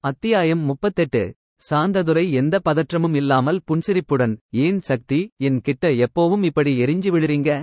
அத்தியாயம் முப்பத்தெட்டு. சாந்ததுரை எந்த பதற்றமும் இல்லாமல் புன்சிரிப்புடன் ஏன் சக்தி என் கிட்ட எப்போவும் இப்படி எரிஞ்சு விழுறீங்க?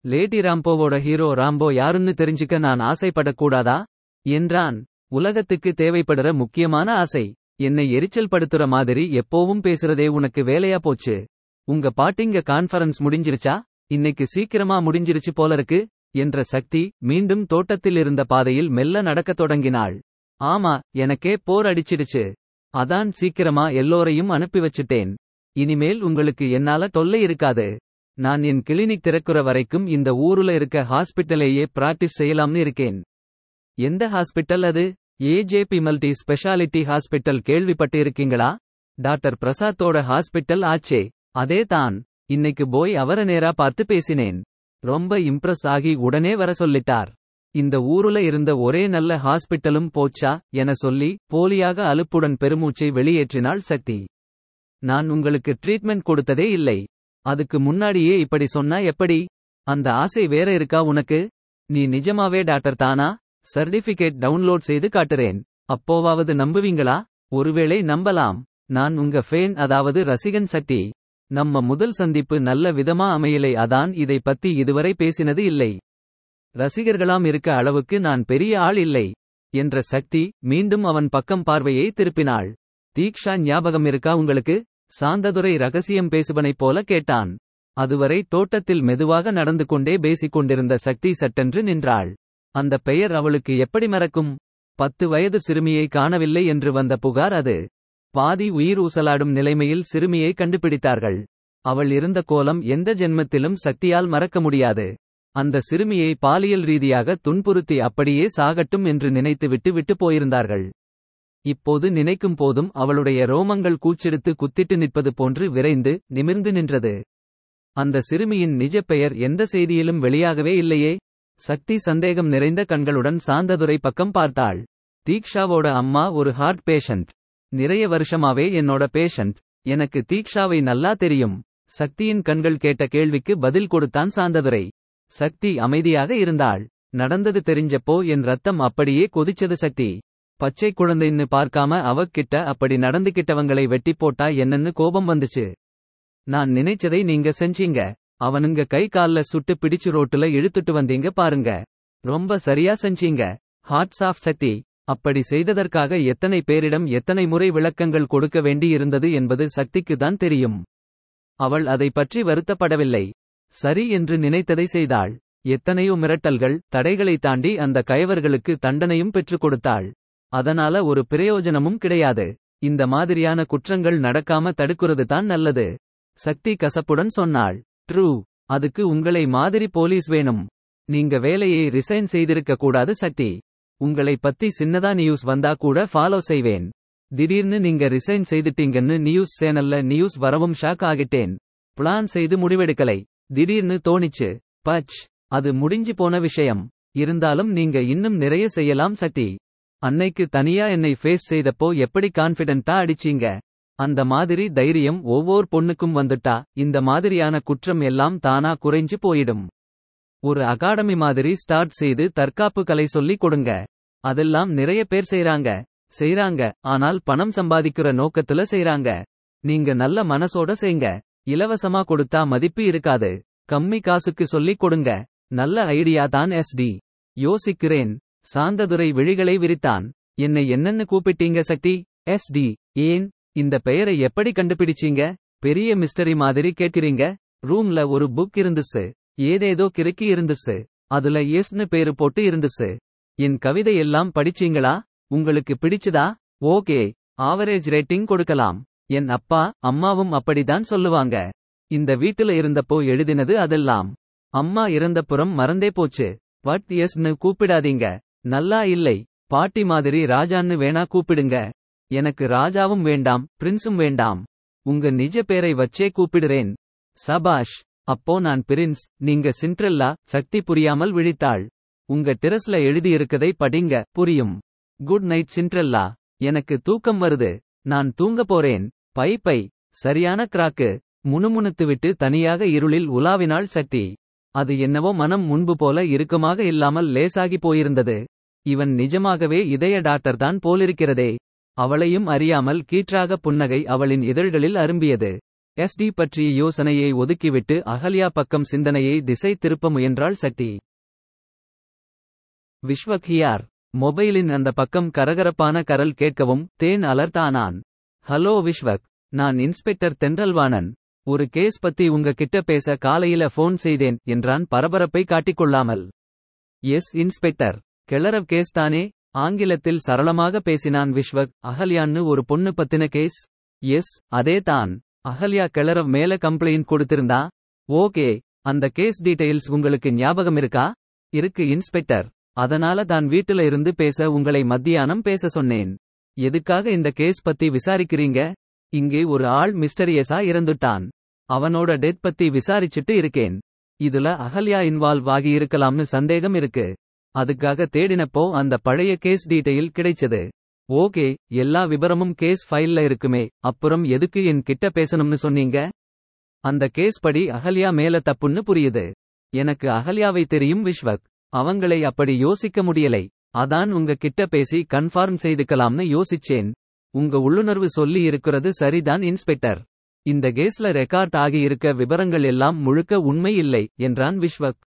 லேடி ராம்போவோட ஹீரோ ராம்போ யாருன்னு தெரிஞ்சுக்க நான் ஆசைப்படக்கூடாதா? என்றான். உலகத்துக்கு தேவைப்படுற முக்கியமான ஆசை என்னை எரிச்சல் படுத்துற மாதிரி எப்போவும் பேசுறதே உனக்கு வேலையா போச்சு? உங்க பாட்டிங்க கான்ஃபரன்ஸ் முடிஞ்சிருச்சா? இன்னைக்கு சீக்கிரமா முடிஞ்சிருச்சு போல இருக்கு? என்ற சக்தி மீண்டும் தோட்டத்தில் இருந்த பாதையில் மெல்ல நடக்கத் தொடங்கினாள். ஆமா எனக்கே போர் அடிச்சிடுச்சு. அதான் சீக்கிரமா எல்லோரையும் அனுப்பி வச்சுட்டேன். இனிமேல் உங்களுக்கு என்னால தொல்லை இருக்காது. நான் என் கிளினிக் திறக்குற வரைக்கும் இந்த ஊருல இருக்க ஹாஸ்பிட்டலேயே பிராக்டிஸ் செய்யலாம்னு இருக்கேன். எந்த ஹாஸ்பிட்டல் அது? ஏஜேபி மல்டி ஸ்பெஷாலிட்டி ஹாஸ்பிட்டல் கேள்விப்பட்டு இருக்கீங்களா டாக்டர் பிரசாத்தோட ஹாஸ்பிட்டல் ஆச்சே. அதே தான். இன்னைக்கு போய் அவர நேரா பார்த்து பேசினேன். ரொம்ப இம்ப்ரெஸ் ஆகி உடனே வர சொல்லிட்டார். இந்த ஊருல இருந்த ஒரே நல்ல ஹாஸ்பிட்டலும் போச்சா என சொல்லி போலியாக அலுப்புடன் பெருமூச்சை வெளியேற்றினாள் சக்தி. நான் உங்களுக்கு ட்ரீட்மெண்ட் கொடுத்ததே இல்லை. அதுக்கு முன்னாடியே இப்படி சொன்னா எப்படி? அந்த ஆசை வேற இருக்கா உனக்கு? நீ நிஜமாவே டாக்டர் தானா? சர்டிபிகேட் டவுன்லோட் செய்து காட்டுறேன். அப்போவாவது நம்புவீங்களா? ஒருவேளை நம்பலாம். நான் உங்க ஃபேன் அதாவது ரசிகன் சக்தி. நம்ம முதல் சந்திப்பு நல்ல விதமா அமையலை அதான் இதை பத்தி இதுவரை பேசினது இல்லை. ரசிகர்களாம் இருக்க அளவுக்கு நான் பெரிய ஆள் இல்லை என்ற சக்தி மீண்டும் அவன் பக்கம் பார்வையை திருப்பினாள். தீக்ஷா ஞாபகம் இருக்கா உங்களுக்கு? சாந்ததுரை ரகசியம் பேசுவனைப் போல கேட்டான். அதுவரை தோட்டத்தில் மெதுவாக நடந்து கொண்டே பேசிக் கொண்டிருந்த சக்தி சட்டென்று நின்றாள். அந்த பெயர் அவளுக்கு எப்படி மறக்கும்? பத்து வயது சிறுமியை காணவில்லை என்று வந்த புகார் அது. பாதி உயிர் ஊசலாடும் நிலைமையில் சிறுமியை கண்டுபிடித்தார்கள். அவள் இருந்த கோலம் எந்த ஜென்மத்திலும் சக்தியால் மறக்க முடியாது. அந்த சிறுமியை பாலியல் ரீதியாக துன்புறுத்தி அப்படியே சாகட்டும் என்று நினைத்துவிட்டு விட்டு போயிருந்தார்கள். இப்போது நினைக்கும் போதும் அவளுடைய ரோமங்கள் கூச்செடுத்து குத்திட்டு நிற்பது போன்று விரைந்து நிமிர்ந்து நின்றது. அந்த சிறுமியின் நிஜ பெயர் எந்த செய்தியிலும் வெளியாகவே இல்லையே. சக்தி சந்தேகம் நிறைந்த கண்களுடன் சாந்ததுரை பக்கம் பார்த்தாள். தீக்ஷாவோட அம்மா ஒரு ஹார்ட் பேஷண்ட் நிறைய வருஷமாவே என்னோட பேஷண்ட் எனக்கு தீக்ஷாவை நல்லா தெரியும். சக்தியின் கண்கள் கேட்ட கேள்விக்கு பதில் கொடுத்தான் சாந்ததுரை. சக்தி அமைதியாக இருந்தாள். நடந்தது தெரிஞ்சப்போ என் ரத்தம் அப்படியே கொதிச்சது சக்தி. பச்சை குழந்தைன்னு பார்க்காம அவக்கிட்ட அப்படி நடந்துகிட்டவங்களை வெட்டி போட்டா என்னன்னு கோபம் வந்துச்சு. நான் நினைச்சதை நீங்க செஞ்சீங்க. அவனுங்க கை கால்ல சுட்டு பிடிச்சு ரோட்டுல இழுத்துட்டு வந்தீங்க பாருங்க. ரொம்ப சரியா செஞ்சீங்க. Hearts of Sakthi. அப்படி செய்ததற்காக எத்தனை பேரிடம் எத்தனை முறை விளக்கங்கள் கொடுக்க வேண்டியிருந்தது என்பது சக்திக்கு தான் தெரியும். அவள் அதை பற்றி வருத்தப்படவில்லை. சரி என்று நினைத்ததை செய்தாள். எத்தனையோ மிரட்டல்கள் தடைகளை தாண்டி அந்த கயவர்களுக்கு தண்டனையும் பெற்றுக் கொடுத்தாள். அதனால ஒரு பிரயோஜனமும் கிடையாது. இந்த மாதிரியான குற்றங்கள் நடக்காம தடுக்கிறது தான் நல்லது. சக்தி கசப்புடன் சொன்னாள். ட்ரூ. அதுக்கு உங்களை மாதிரி போலீஸ் வேணும். நீங்க வேலையை ரிசைன் செய்திருக்க கூடாது சக்தி. உங்களை பத்தி சின்னதா நியூஸ் வந்தா கூட ஃபாலோ செய்வேன். திடீர்னு நீங்க ரிசைன் செய்துட்டீங்கன்னு நியூஸ் சேனல்ல நியூஸ் வரவும் ஷாக் ஆகிட்டேன். பிளான் செய்து முடிவெடுக்கலை. திடீர்னு தோணிச்சு பச் அது முடிஞ்சு போன விஷயம். இருந்தாலும் நீங்க இன்னும் நிறைய செய்யலாம் சக்தி அன்னைக்கு தனியா என்னை ஃபேஸ் செய்தப்போ எப்படி கான்ஃபிடென்ட்டா அடிச்சீங்க? அந்த மாதிரி தைரியம் ஒவ்வொரு பொண்ணுக்கும் வந்துட்டா இந்த மாதிரியான குற்றம் எல்லாம் தானா குறைஞ்சு போயிடும். ஒரு அகாடமி மாதிரி ஸ்டார்ட் செய்து தற்காப்பு கலை சொல்லி கொடுங்க. அதெல்லாம் நிறைய பேர் செய்றாங்க. செய்றாங்க ஆனால் பணம் சம்பாதிக்கிற நோக்கத்துல செய்றாங்க. நீங்க நல்ல மனசோட செய்ங்க. இலவசமா கொடுத்தா மதிப்பு இருக்காது. கம்மி காசுக்கு சொல்லிக் கொடுங்க. நல்ல ஐடியா தான் எஸ்டி யோசிக்கிறேன். சாந்ததுரை விழிகளை விரித்தான். என்னை என்னன்னு கூப்பிட்டீங்க சக்தி? எஸ்டி ஏன்? இந்த பெயரை எப்படி கண்டுபிடிச்சீங்க? பெரிய மிஸ்டரி மாதிரி கேட்கிறீங்க. ரூம்ல ஒரு புக் இருந்துச்சு. ஏதேதோ கிறுக்கி இருந்துச்சு. அதுல எஸ்னு பேரு போட்டு இருந்துச்சு. என் கவிதை எல்லாம் படிச்சீங்களா? உங்களுக்கு பிடிச்சதா? ஓகே. ஆவரேஜ் ரேட்டிங் கொடுக்கலாம். என் அப்பா அம்மாவும் அப்படிதான் சொல்லுவாங்க. இந்த வீட்டுல இருந்தப்போ எழுதினது அதெல்லாம். அம்மா இறந்தப்புறம் மறந்தே போச்சு. பட் எஸ்னு கூப்பிடாதீங்க. நல்லா இல்லை. பாட்டி மாதிரி ராஜான்னு வேணா கூப்பிடுங்க. எனக்கு ராஜாவும் வேண்டாம் பிரின்ஸும் வேண்டாம். உங்க நிஜ பேரை வச்சே கூப்பிடுறேன். சபாஷ் அப்போ நான் பிரின்ஸ் நீங்க சிண்ட்ரெல்லா சக்தி புரியாமல் விழித்தாள். உங்க டெரஸ்ல எழுதியிருக்கதை படிங்க புரியும். Good night Cinderella. எனக்கு தூக்கம் வருது. நான் தூங்க போறேன். பை பை சரியான கிராக்கு முணுமுணுத்துவிட்டு தனியாக இருளில் உலாவினாள் சக்தி. அது என்னவோ மனம் முன்பு போல இறுக்கமாக இல்லாமல் லேசாகி போயிருந்தது. இவன் நிஜமாகவே இதய டாக்டர் தான் போலிருக்கிறதே. அவளையும் அறியாமல் கீற்றாக புன்னகை அவளின் இதழ்களில் அரும்பியது. எஸ்டி பற்றிய யோசனையை ஒதுக்கிவிட்டு அகல்யா பக்கம் சிந்தனையை திசை திருப்ப முயன்றாள் சக்தி. விஸ்வக் ஹியார் மொபைலின் அந்த பக்கம் கரகரப்பான கரல் கேட்கவும் தேன் அலர்த்தானான். ஹலோ விஷ்வக் நான் இன்ஸ்பெக்டர் தென்றல்வாணன். ஒரு கேஸ் பத்தி உங்க கிட்ட பேச காலையில ஃபோன் செய்தேன் என்றான் பரபரப்பை காட்டிக்கொள்ளாமல். Yes inspector. கிளறவ் கேஸ் தானே? ஆங்கிலத்தில் சரளமாக பேசினான் விஷ்வக். அகல்யான்னு ஒரு பொண்ணு பத்தின கேஸ்? எஸ் அதே தான். அகல்யா கிளறவ் மேல கம்ப்ளைண்ட் கொடுத்திருந்தா? ஓகே. அந்த கேஸ் டீடைல்ஸ் உங்களுக்கு ஞாபகம் இருக்கா? இருக்கு இன்ஸ்பெக்டர். அதனால தான் வீட்டுல இருந்து பேச உங்களை மத்தியானம் பேச சொன்னேன். எதுக்காக இந்த கேஸ் பத்தி விசாரிக்கிறீங்க? இங்கே ஒரு ஆள் மிஸ்டரியஸா இறந்துட்டான். அவனோட டெத் பத்தி விசாரிச்சுட்டு இருக்கேன். இதுல அகல்யா இன்வால்வ் ஆகி இருக்கலாம்னு சந்தேகம் இருக்கு. அதுக்காக தேடினப்போ அந்த பழைய கேஸ் டீட்டெயில் கிடைச்சது. ஓகே எல்லா விபரமும் கேஸ் ஃபைல்ல இருக்குமே அப்புறம் எதுக்கு என் கிட்ட பேசணும்னு சொன்னீங்க? அந்த கேஸ் படி அகல்யா மேல தப்புன்னு புரியுது. எனக்கு அகல்யாவை தெரியும் விஷ்வக். அவங்களை அப்படி யோசிக்க முடியலை. அதான் உங்க கிட்ட பேசி கன்ஃபார்ம் செய்துக்கலாம்னு யோசிச்சேன். உங்க உள்ளுணர்வு சொல்லி இருக்கிறது சரிதான் இன்ஸ்பெக்டர் இந்த கேஸ்ல ரெக்கார்ட் ஆகியிருக்க விவரங்கள் விபரங்கள் எல்லாம் முழுக்க உண்மை இல்லை என்றான் விஷ்வக்.